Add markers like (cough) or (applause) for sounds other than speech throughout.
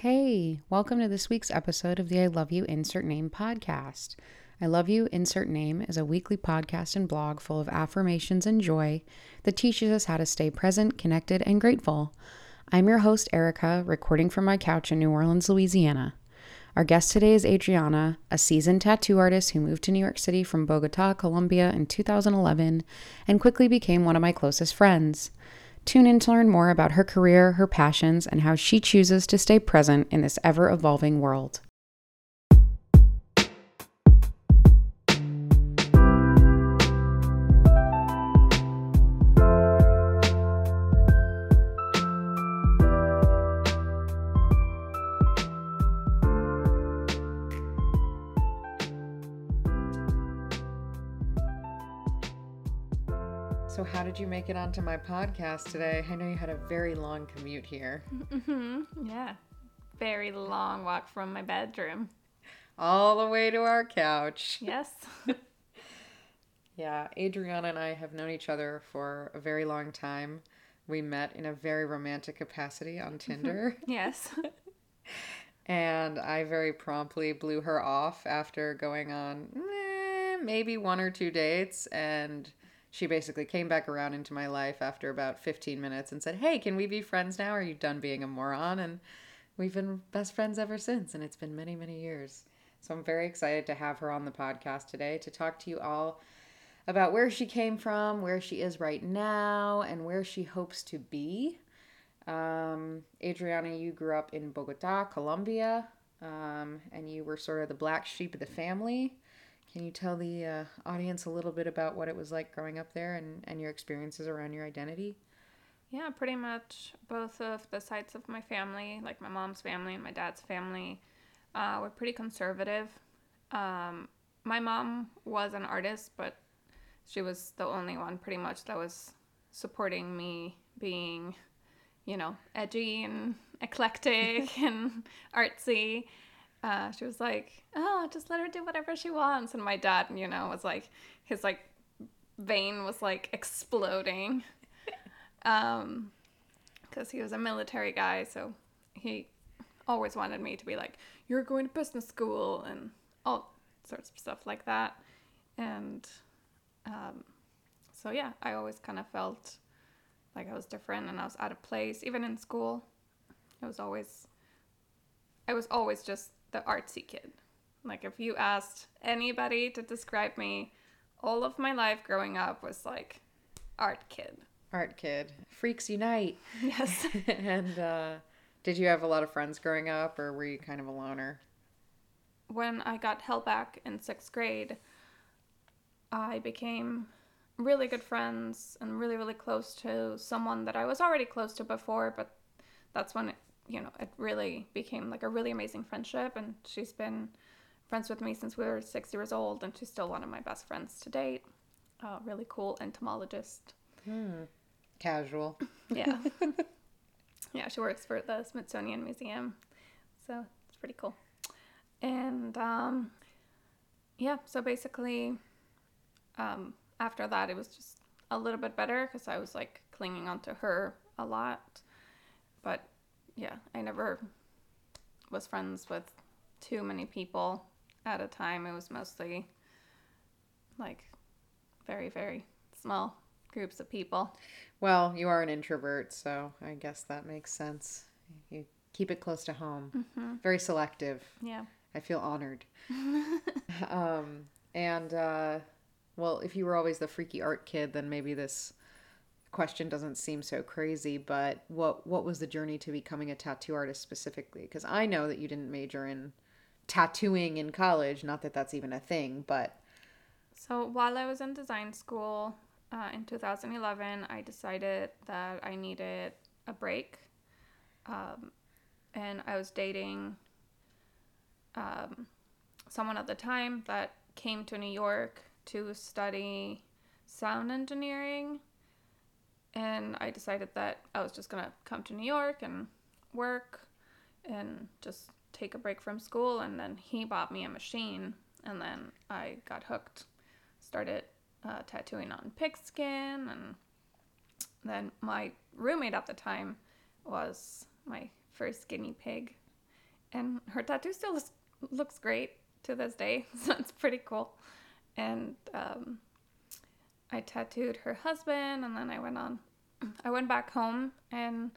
Hey, welcome to this week's episode of the I Love You Insert Name podcast. I Love You Insert Name is a weekly podcast and blog full of affirmations and joy that teaches us how to stay present, connected, and grateful. I'm your host, Erica, recording from my couch in New Orleans, Louisiana. Our guest today is Adriana, a seasoned tattoo artist who moved to New York City from Bogota, Colombia in 2011 and quickly became one of my closest friends. Tune in to learn more about her career, her passions, and how she chooses to stay present in this ever evolving world. Make it onto my podcast today? I know you had a very long commute here. Mm-hmm. Yeah. Very long walk from my bedroom. All the way to our couch. Yes. (laughs) Yeah, Adriana and I have known each other for a very long time. We met in a very romantic capacity on Tinder, (laughs) yes. and I very promptly blew her off after going on eh, maybe one or two dates. And she basically came back around into my life after about 15 minutes and said, Hey, can we be friends now? Are you done being a moron? And we've been best friends ever since, and it's been many, many years. So I'm very excited to have her on the podcast today to talk to you all about where she came from, where she is right now, and where she hopes to be. Um, Adriana, you grew up in Bogota, Colombia, um, and you were sort of the black sheep of the family. Can you tell the uh, audience a little bit about what it was like growing up there and, and your experiences around your identity? Yeah, pretty much both of the sides of my family, like my mom's family and my dad's family, uh, were pretty conservative. Um, my mom was an artist, but she was the only one pretty much that was supporting me being, you know, edgy and (laughs) eclectic and artsy. Uh, she was like, "Oh, just let her do whatever she wants," and my dad, you know, was like, his like vein was like exploding, (laughs) um, because he was a military guy, so he always wanted me to be like, "You're going to business school," and all sorts of stuff like that, and um, so yeah, I always kind of felt like I was different and I was out of place, even in school. It was always, I was always just the artsy kid. Like if you asked anybody to describe me, all of my life growing up was like art kid. Art kid. Freaks unite. Yes. (laughs) and uh, did you have a lot of friends growing up, or were you kind of a loner? when I got held back in sixth grade, I became really good friends and really, really close to someone that I was already close to before, but that's when it, you know, it really became like a really amazing friendship. And she's been friends with me since we were six years old, and she's still one of my best friends to date. Uh, really cool entomologist. Hmm. Casual. (laughs) Yeah. (laughs) yeah, she works for the Smithsonian Museum. So it's pretty cool. And um, yeah, so basically, um, after that, it was just a little bit better because I was like clinging onto her a lot. But yeah, I never was friends with too many people at a time. It was mostly like very, very small groups of people. Well, you are an introvert, so I guess that makes sense. You keep it close to home. Very selective. Yeah. I feel honored. (laughs) um, and uh, well, if you were always the freaky art kid, then maybe this question doesn't seem so crazy. But what what was the journey to becoming a tattoo artist specifically? Because I know that you didn't major in tattooing in college. Not that that's even a thing, but So while I was in design school uh, in 2011, I decided that I needed a break. Um, and I was dating um, someone at the time that came to New York to study sound engineering. And I decided that I was just to come to New York and work and just take a break from school. And then he bought me a machine. And then I got hooked, started uh, tattooing on pigskin. And then my roommate at the time was my first guinea pig. and her tattoo still looks, looks great to this day, (laughs) so it's pretty cool. And um, I tattooed her husband, and then I went on. (clears throat) I went back home and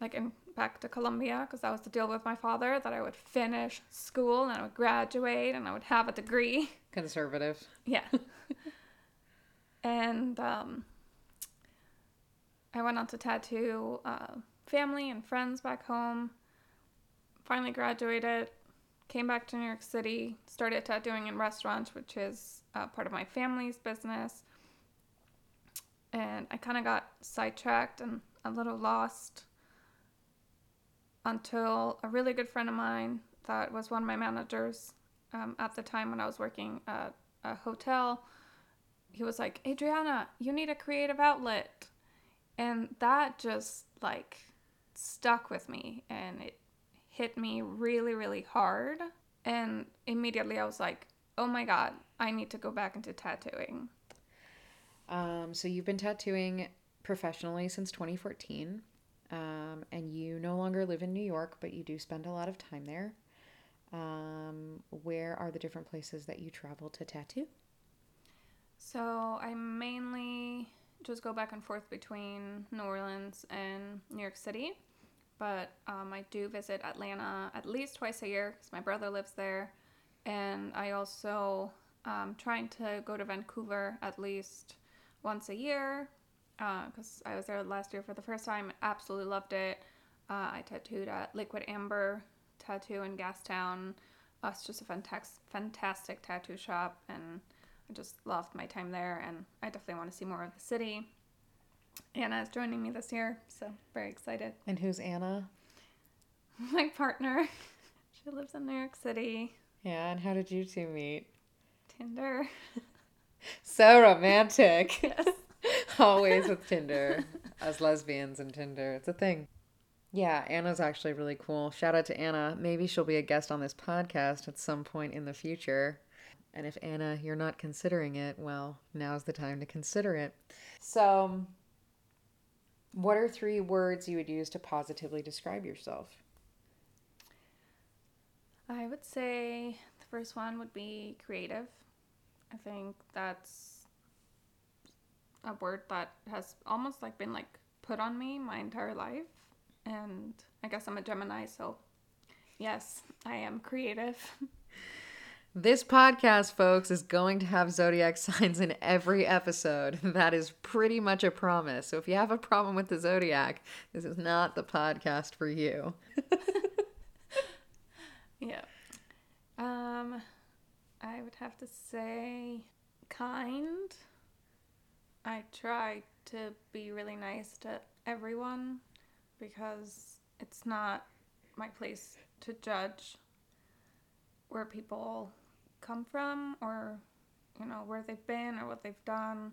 like in back to Colombia because that was the deal with my father that I would finish school and I would graduate and I would have a degree. Conservative. Yeah. (laughs) and um, I went on to tattoo uh, family and friends back home. Finally graduated, came back to New York City, started tattooing in restaurants, which is uh, part of my family's business. And I kind of got sidetracked and a little lost until a really good friend of mine that was one of my managers um, at the time when I was working at a hotel. He was like, Adriana, you need a creative outlet. And that just like stuck with me and it hit me really, really hard. And immediately I was like, oh my God, I need to go back into tattooing. Um, so you've been tattooing professionally since 2014 um, and you no longer live in New York, but you do spend a lot of time there. Um, where are the different places that you travel to tattoo? So I mainly just go back and forth between New Orleans and New York City, but um, I do visit Atlanta at least twice a year because my brother lives there, and I also um, trying to go to Vancouver at least once a year because uh, I was there last year for the first time. Absolutely loved it. Uh, I tattooed at Liquid Amber Tattoo in Gastown. Uh, it's just a fantastic, fantastic tattoo shop, and I just loved my time there. And I definitely want to see more of the city. Anna is joining me this year, so very excited. And who's Anna? (laughs) My partner. (laughs) she lives in New York City. Yeah, and how did you two meet? Tinder. (laughs) so romantic. yes. (laughs) Always with Tinder. As lesbians and Tinder. It's a thing. Yeah, Anna's actually really cool. Shout out to Anna. Maybe she'll be a guest on this podcast at some point in the future. And if Anna, you're not considering it, well, now's the time to consider it. So, what are three words you would use to positively describe yourself? I would say the first one would be creative. I think that's a word that has almost like been like put on me my entire life. And i guess i'm a gemini so yes i am creative. (laughs) This podcast folks is going to have zodiac (laughs) signs in every episode. That is pretty much a promise. So if you have a problem with the zodiac this is not the podcast for you. (laughs) Yeah. Um i would have to say kind. I try to be really nice to everyone because it's not my place to judge where people come from or you know where they've been or what they've done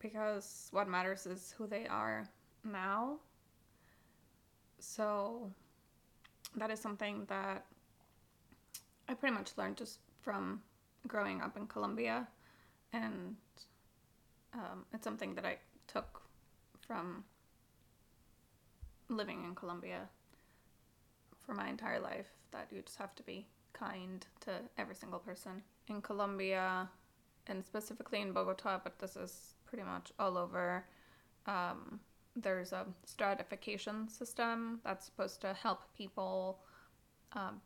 because what matters is who they are now. So that is something that I pretty much learned just from growing up in Colombia and um, it's something that I took from living in Colombia for my entire life that you just have to be kind to every single person in Colombia and specifically in Bogota, but this is pretty much all over. Um, there's a stratification system that's supposed to help people um,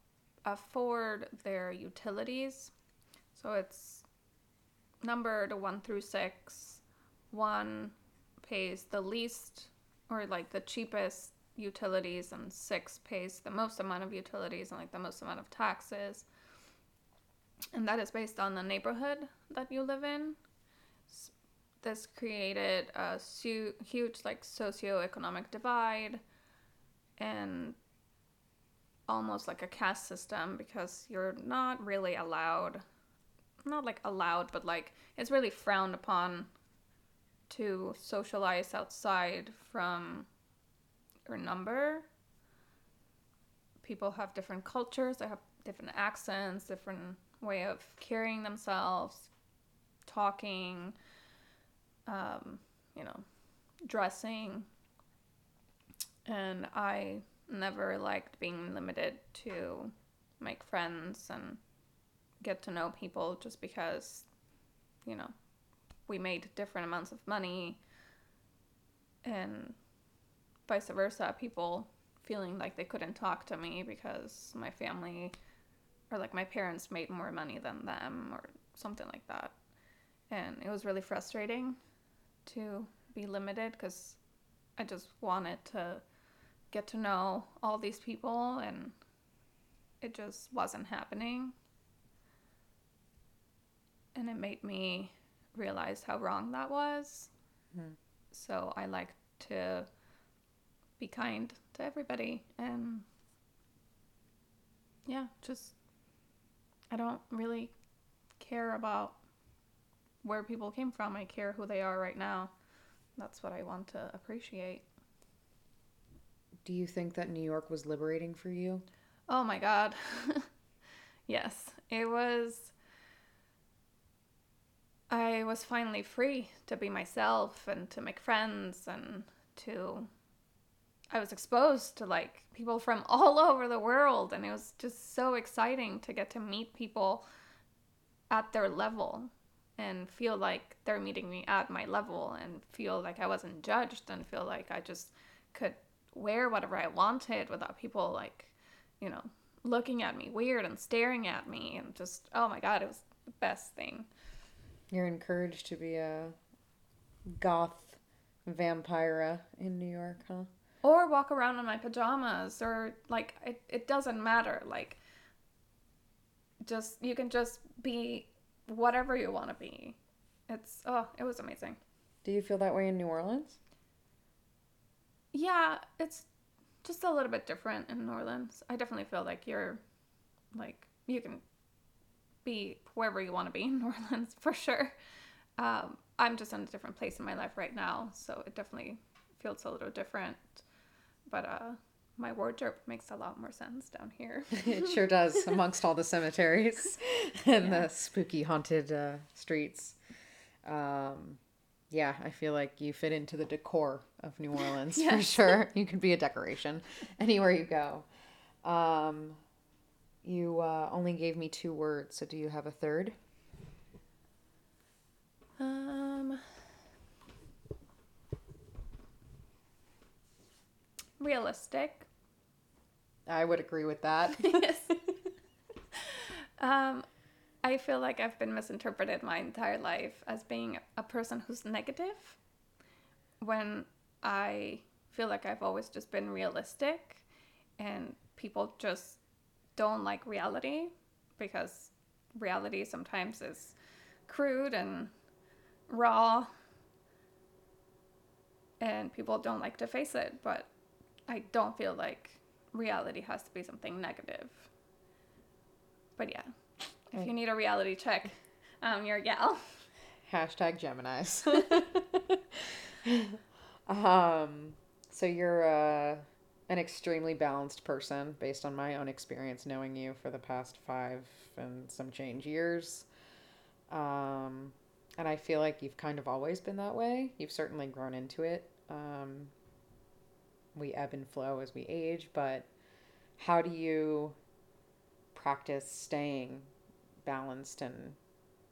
afford their utilities. So it's numbered one through six. One pays the least or like the cheapest utilities and six pays the most amount of utilities and like the most amount of taxes. And that is based on the neighborhood that you live in. This created a su- huge like socioeconomic divide and almost like a caste system because you're not really allowed not like allowed but like it's really frowned upon to socialize outside from your number. People have different cultures, they have different accents, different way of carrying themselves, talking, um, you know, dressing. And I never liked being limited to make friends and get to know people just because, you know, we made different amounts of money and vice versa. People feeling like they couldn't talk to me because my family or like my parents made more money than them or something like that. And it was really frustrating to be limited because I just wanted to get to know all these people and it just wasn't happening. And it made me realize how wrong that was. Hmm. So I like to be kind to everybody and yeah, just I don't really care about where people came from. I care who they are right now. That's what I want to appreciate. Do you think that New York was liberating for you? Oh my god. (laughs) yes, it was I was finally free to be myself and to make friends and to I was exposed to like people from (laughs) all over the world and it was just so exciting to get to meet people at their level and feel like they're meeting me at my level and feel like I wasn't judged and feel like I just could wear whatever I wanted without people like, you know, looking at me weird and staring at me and just oh my god, it was the best thing. You're encouraged to be a goth vampira in New York, huh? Or walk around in my pajamas or like it, it doesn't matter. Like just you can just be whatever you want to be. It's oh, it was amazing. Do you feel that way in New Orleans? Yeah, it's just a little bit different in New Orleans. I definitely feel like you're like you can be wherever you want to be in (laughs) New Orleans for sure. Um, I'm just in a different place in my life right now, so it definitely feels a little different. But uh, my wardrobe makes a lot more sense down here. (laughs) it sure does, amongst all the cemeteries (laughs) and Yeah. the spooky haunted uh, streets. Um, yeah, I feel like you fit into the decor of New Orleans for sure. You could be a decoration anywhere you go. Um, you uh, only gave me two words, so do you have a third? Um, realistic. I would agree with that. (laughs) yes. um, I feel like I've been misinterpreted my entire life as being a person who's negative when I feel like I've always just been realistic and people just don't like reality because reality sometimes is crude and raw and people don't like to face it but I don't feel like reality has to be something negative. But yeah, if you need a reality check, um, you're a gal. Hashtag Gemini's. (laughs) (laughs) um, so you're uh, an extremely balanced person based on my own experience knowing you for the past five and some change years. Um, and I feel like you've kind of always been that way. You've certainly grown into it. Um, we ebb and flow as we age, but how do you practice staying balanced and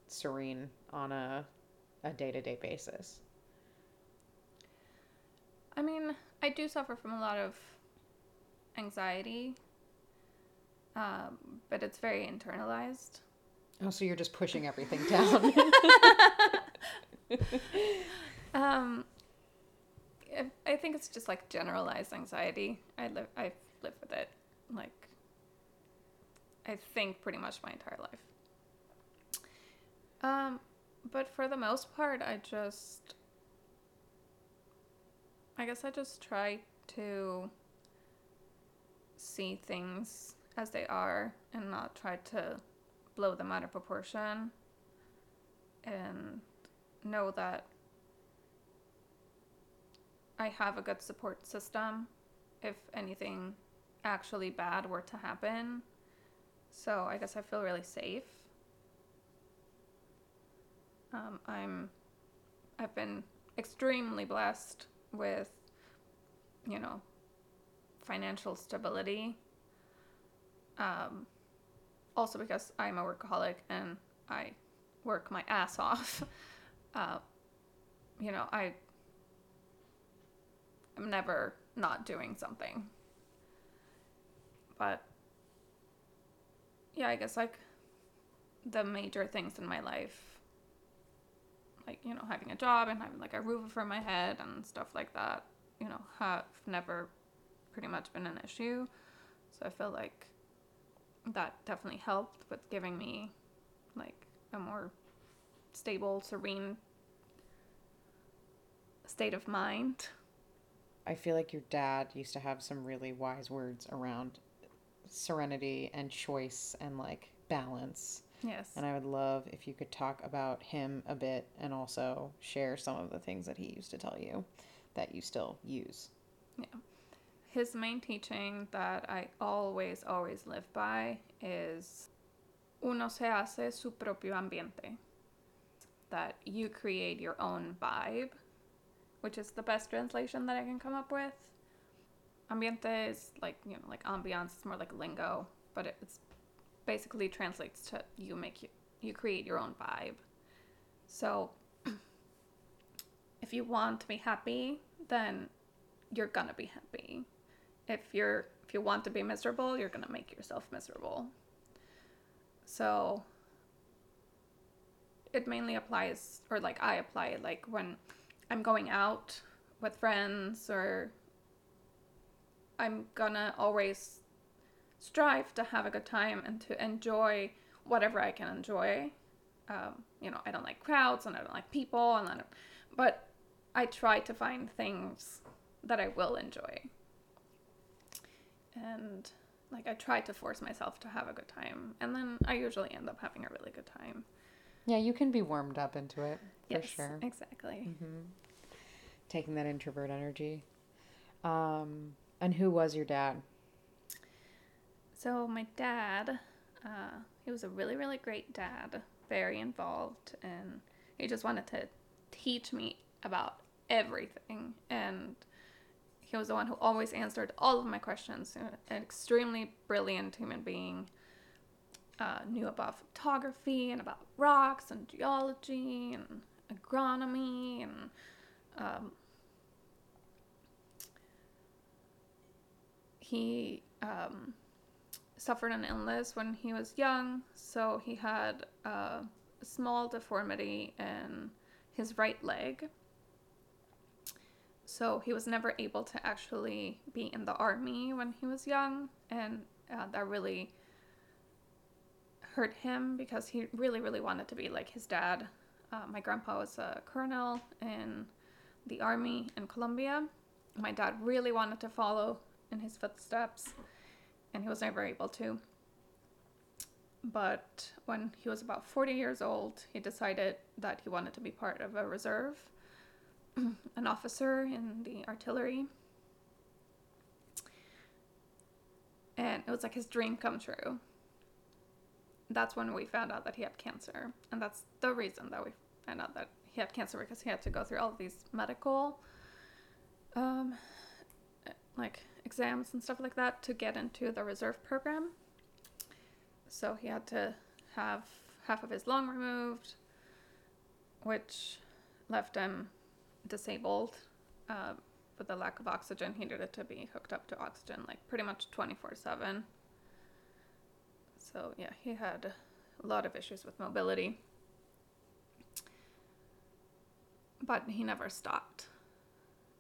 serene on a a day-to-day basis I mean, I do suffer from a lot of anxiety, um, but it's very internalized. oh so you're just pushing everything down (laughs) Um, I- think it's just like generalized anxiety. I live, I live with it, like I think pretty much my entire life. Um, but for the most part, I just, I guess I just try to see things as they are and not try to blow them out of proportion and know that I have a good support system if anything actually bad were to happen. So I guess I feel really safe. Um, I'm, I've been extremely blessed with, you know, financial stability. Um, also because I'm a workaholic and I work my ass off. (laughs) Uh, you know, I am never not doing something. But yeah, I guess like the major things in my life, like, you know, having a job and having like a roof over my head and stuff like that, you know, have never pretty much been an issue. So I feel like that definitely helped with giving me like a more stable, serene state of mind. I feel like your dad used to have some really wise words around serenity and choice and like balance. Yes. And I would love if you could talk about him a bit and also share some of the things that he used to tell you that you still use. Yeah. His main teaching that I always, always live by is uno se hace su propio ambiente. That you create your own vibe, which is the best translation that I can come up with. Ambiente is like, you know, like ambiance, it's more like lingo, but it's basically translates to you make you, you create your own vibe. So (clears throat) if you want to be happy, then you're gonna be happy. If you're if you want to be miserable, you're gonna make yourself miserable. So it mainly applies or like I apply it like when I'm going out with friends or I'm gonna always strive to have a good time and to enjoy whatever I can enjoy. Um, you know, I don't like crowds and I don't like people, and I but I try to find things that I will enjoy. And like I try to force myself to have a good time, and then I usually end up having a really good time. Yeah, you can be warmed up into it for yes, sure. exactly. Mm-hmm. Taking that introvert energy. Um, and who was your dad? So my dad, uh, he was a really really great dad, very involved, and he just wanted to teach me about everything and he was the one who always answered all of my questions. An extremely brilliant human being. Uh, knew about photography and about rocks and geology and agronomy and um, he um, suffered an illness when he was young, so he had uh, a small deformity in his right leg so he was never able to actually be in the army when he was young, and uh, that really hurt him because he really, really wanted to be like his dad. Uh, my grandpa was a colonel in the army in Colombia. My dad really wanted to follow in his footsteps, and he was never able to. But when he was about 40 years old, he decided that he wanted to be part of a reserve (clears throat) an officer in the artillery. And it was like his dream come true. That's when we found out that he had cancer. And that's the reason that we found out that he had cancer because he had to go through all these medical um like exams and stuff like that to get into the reserve program. So he had to have half of his lung removed, which left him disabled uh, with the lack of oxygen. He needed to be hooked up to oxygen like pretty much 24 7. So, yeah, he had a lot of issues with mobility. But he never stopped.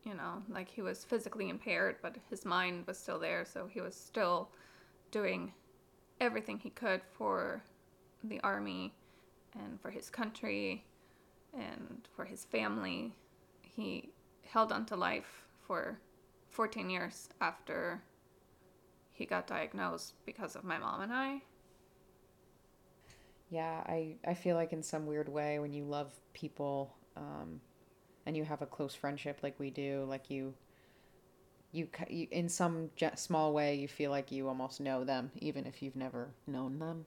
You know, like he was physically impaired, but his mind was still there. So he was still doing everything he could for the army and for his country and for his family he held on to life for 14 years after he got diagnosed because of my mom and I. Yeah, I, I feel like in some weird way when you love people um, and you have a close friendship like we do, like you, you, you in some small way you feel like you almost know them even if you've never known them.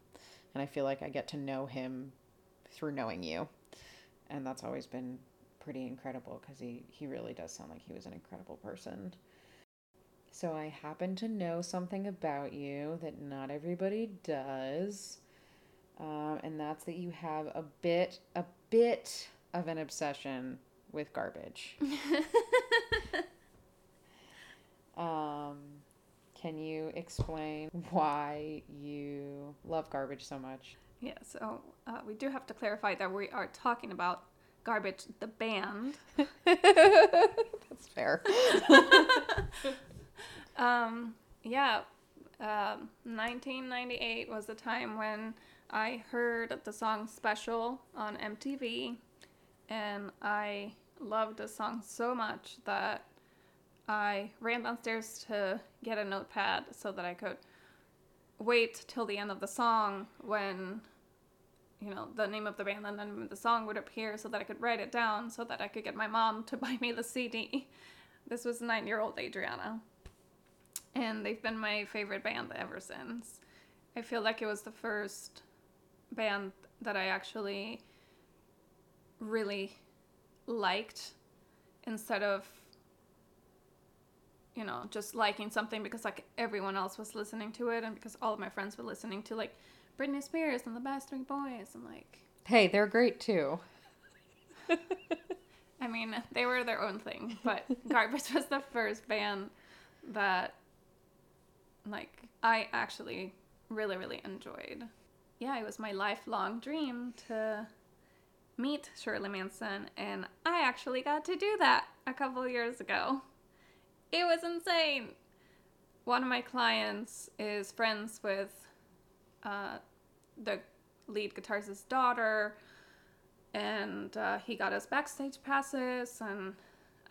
And I feel like I get to know him through knowing you. And that's always been pretty incredible because he, he really does sound like he was an incredible person. So I happen to know something about you that not everybody does. Um, and that's that you have a bit, a bit of an obsession with garbage. (laughs) um, can you explain why you love garbage so much? Yeah, so uh, we do have to clarify that we are talking about Garbage, the band. (laughs) That's fair. (laughs) um, yeah, um, 1998 was the time when I heard the song Special on MTV, and I loved the song so much that I ran downstairs to get a notepad so that I could wait till the end of the song when you know, the name of the band and then the song would appear so that I could write it down so that I could get my mom to (laughs) buy me the CD. This was nine year old Adriana. And they've been my favorite band ever since. I feel like it was the first band that I actually really liked instead of you know just liking something because like everyone else was listening to it and because all of my friends were listening to like Britney Spears and the Backstreet Boys. I'm like, hey, they're great too. (laughs) I mean, they were their own thing, but (laughs) Garbage was the first band that, like, I actually really, really enjoyed. Yeah, it was my lifelong dream to meet Shirley Manson, and I actually got to do that a couple years ago. It was insane. One of my clients is friends with uh, the lead guitarist's daughter, and uh, he got us backstage passes, and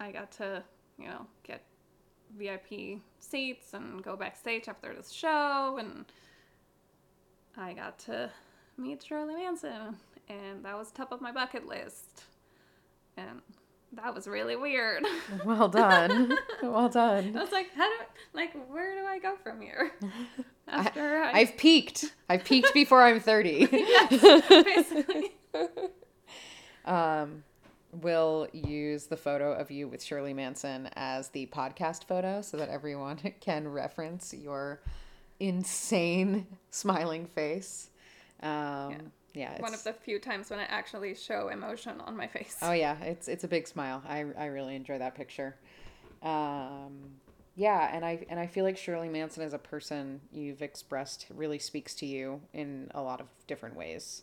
I got to, you know, get VIP seats and go backstage after the show, and I got to meet Shirley Manson, and that was top of my bucket list, and that was really weird. Well done. (laughs) well done. I was like, how do like where do I go from here? (laughs) After I, have peaked. I've peaked (laughs) before I'm 30. basically. (laughs) um we'll use the photo of you with Shirley Manson as the podcast photo so that everyone (laughs) can reference your insane smiling face. Um, yeah yeah, one of the few times when I actually show emotion on my face. Oh yeah, it's it's a big smile. I I really enjoy that picture. Um, yeah, and I and I feel like Shirley Manson as a person you've expressed really speaks to you in a lot of different ways.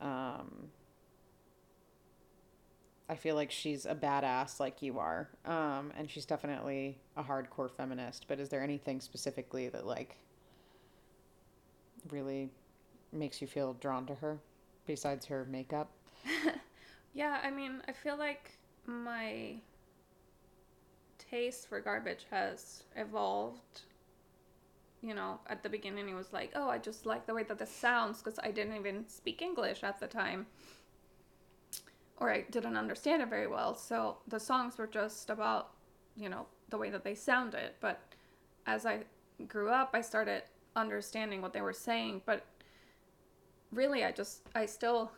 Um, I feel like she's a badass like you are. Um, and she's definitely a hardcore feminist, but is there anything specifically that like really makes you feel drawn to her besides her makeup? (laughs) yeah, I mean, I feel like my taste for garbage has evolved. You know, at the beginning it was like, oh, I just like the way that this sounds because I didn't even speak English at the time. Or I didn't understand it very well. So the songs were just about, you know, the way that they sounded. But as I grew up, I started understanding what they were saying. But really I just I still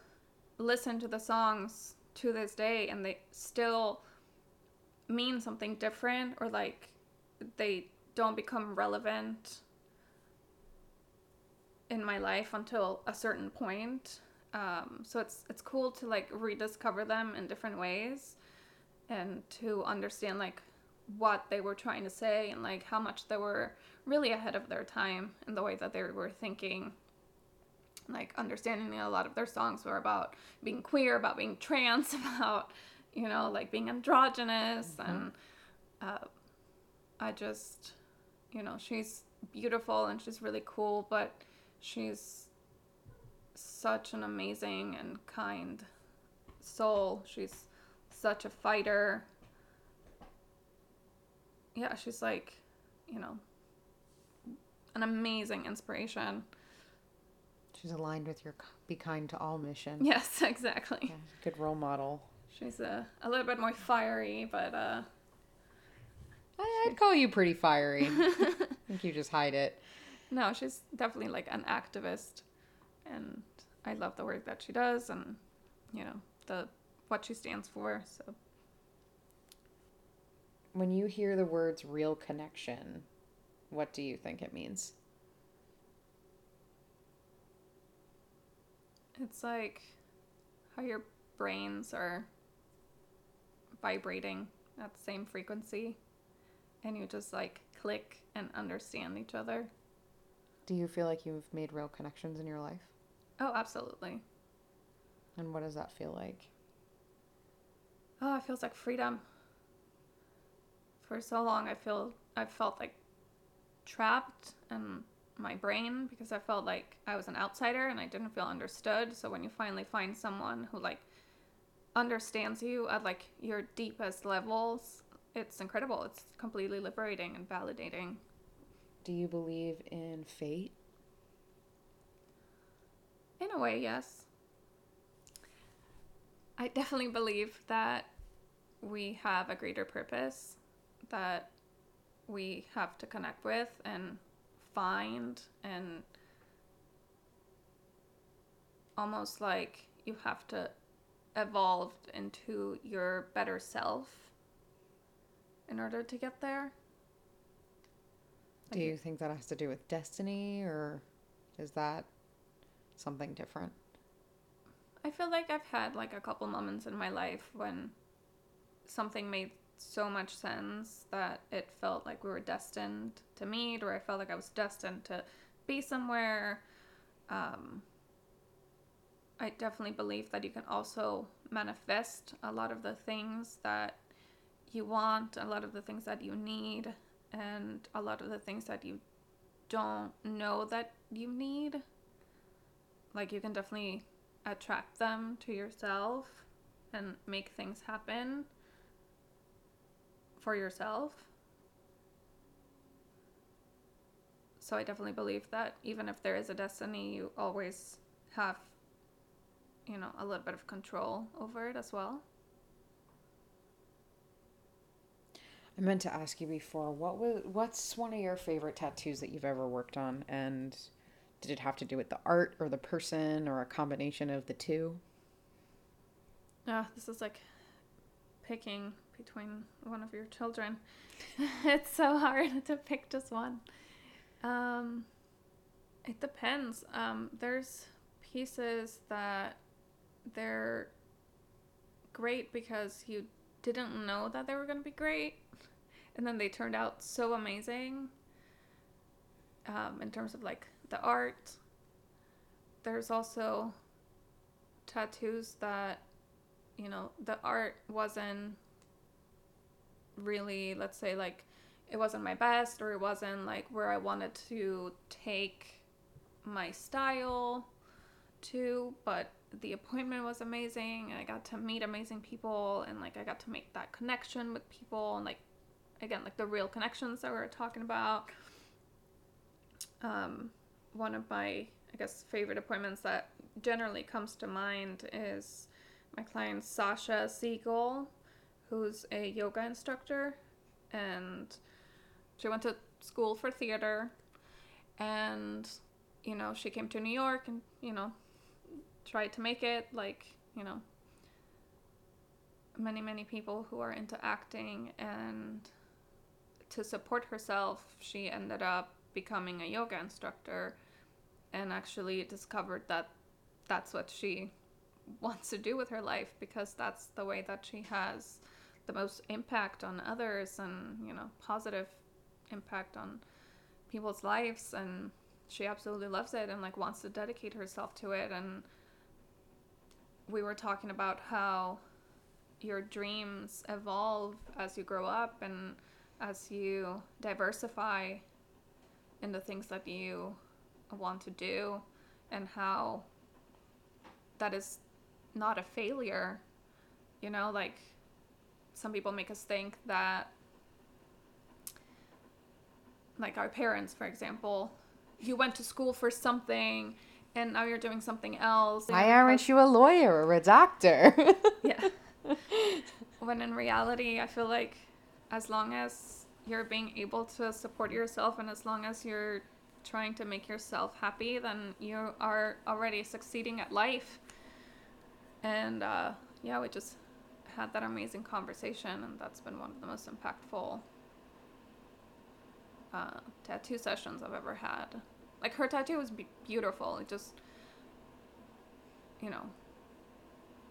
listen to the songs to this day and they still mean something different or like they don't become relevant in my life until a certain point. Um, so it's it's cool to like rediscover them in different ways and to understand like what they were trying to say and like how much they were really ahead of their time in the way that they were thinking like understanding a lot of their songs were about being queer, about being trans, (laughs) about you know like being androgynous, mm-hmm. and uh, I just you know she's beautiful and she's really cool, but she's such an amazing and kind soul. She's such a fighter. Yeah, she's like, you know, an amazing inspiration. She's aligned with your be kind to all mission. Yes, (laughs) exactly. Yeah, good role model. She's a, a little bit more fiery, but uh I, would call you pretty fiery. (laughs) I think you just hide it. No, she's definitely like an activist and I love the work that she does and you know, the what she stands for, so when you hear the words real connection, what do you think it means? It's like how your brains are vibrating at the same frequency and you just like click and understand each other. Do you feel like you've made real connections in your life? Oh, absolutely. And what does that feel like? Oh, it feels like freedom. For so long, I feel I felt like trapped in my brain because I felt like I was an outsider and I didn't feel understood. So when you finally find someone who like understands you at like your deepest levels, it's incredible. It's completely liberating and validating. Do you believe in fate? In a way, yes. I definitely believe that we have a greater purpose that we have to connect with and find and almost like you have to evolve into your better self in order to get there. Do you think that has to do with destiny or is that something different? I feel like I've had like a couple moments in my life when something made so much sense that it felt like we were destined to meet, or I felt like I was destined to be somewhere. Um, I definitely believe that you can also manifest a lot of the things that you want, a lot of the things that you need, and a lot of the things that you don't know that you need. Like, you can definitely attract them to yourself and make things happen for yourself. So I definitely believe that even if there is a destiny, you always have, you know, a little bit of control over it as well. I meant to ask you before, what was what's one of your favorite tattoos that you've ever worked on and did it have to do with the art or the person or a combination of the two? Ah, this is like picking between one of your children. (laughs) it's so hard (laughs) to pick just one. Um, it depends. Um, there's pieces that they're great because you didn't know that they were going to be great, and then they turned out so amazing. Um, in terms of like the art, there's also tattoos that you know the art wasn't really let's say like it wasn't my best or it wasn't like where I wanted to take my style to, but the appointment was amazing. I got to meet amazing people and like I got to make that connection with people and like again like the real connections that we were talking about. Um, one of my I guess favorite appointments that generally comes to mind is my client Sasha Siegel who's a yoga instructor and she went to school for theater and you know she came to new york and you know tried to make it like you know many many people who are into acting and to support herself she ended up becoming a yoga instructor and actually discovered that that's what she (laughs) wants to do with her life because that's the way that she has the most impact on others and you know positive impact on people's lives and she absolutely loves it and like wants to dedicate herself to it and we were talking about how your dreams evolve as you grow up and as you diversify in the things that you want to do and how that is not a failure you know like some people make us think that like our parents for example you went to school for something and now you're doing something else why aren't you a lawyer or a doctor? (laughs) Yeah. When in reality i feel like as long as you're being able to support yourself and as long as you're trying to make yourself happy then you are already succeeding at life. And uh, yeah we just had that amazing conversation, and that's been one of the most impactful uh, tattoo sessions I've ever had. Like her tattoo was be- beautiful. It just, you know,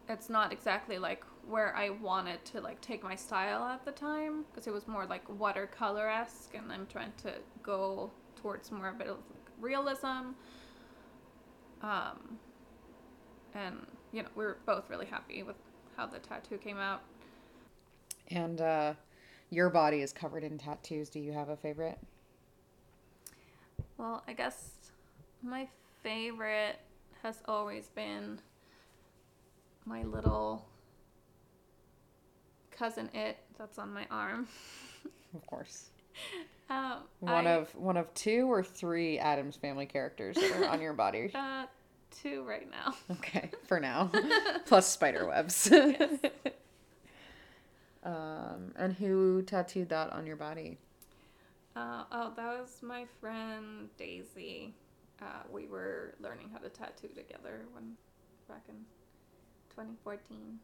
it's not exactly like where I wanted to like take my style at the time because it was more like watercolor esque, and I'm trying to go towards more a of like realism. Um, and you know we were both really happy with how the tattoo came out. And uh, your body is covered in tattoos. Do you have a favorite? Well, I guess my favorite has always been my little cousin Itt that's on my arm. (laughs) Of course. Um, One I- of one of two or three Addams family characters that are on your body. (laughs) uh, two right now. (laughs) Okay, for now. Plus spider webs. um, and who tattooed that on your body? Uh, oh, that was my friend Daisy. Uh, we were learning how to tattoo together when back in 2014.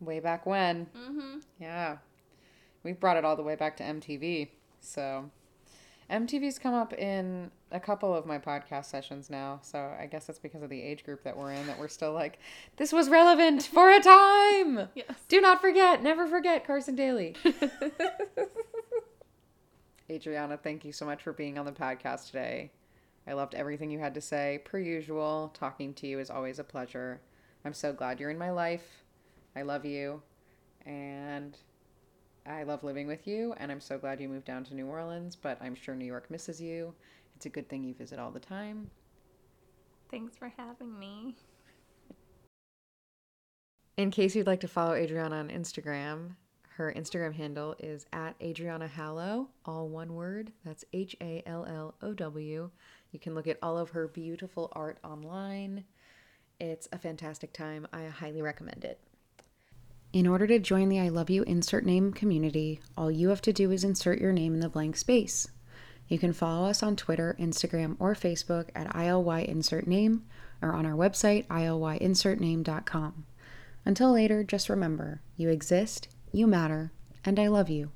Way back when. Mm-hmm. Yeah. We've brought it all the way back to MTV. So MTV's come up in a couple of my podcast sessions now. So I guess that's because of the age group that we're in that we're still like, this was relevant for a time. (laughs) Yes. Do not forget, never forget Carson Daly. (laughs) Adriana, thank you so much for being on the podcast today. I loved everything you had to say. Per usual, talking to you is always a pleasure. I'm so glad you're in my life. I love you. And I love living with you. And I'm so glad you moved down to New Orleans, but I'm sure New York misses you. It's a good thing you visit all the time. Thanks for having me. In case you'd like to follow Adriana on Instagram, her Instagram handle is at Adriana Hallow, all one word. That's H A L L O W. You can look at all of her beautiful art online. It's a fantastic time. I highly recommend it. In order to join the I Love You Insert Name community, all you have to do is insert your name in the blank space. You can follow us on Twitter, Instagram, or Facebook at ILY Insert Name or on our website, ILYinsertname.com. Until later, just remember you exist, you matter, and I love you.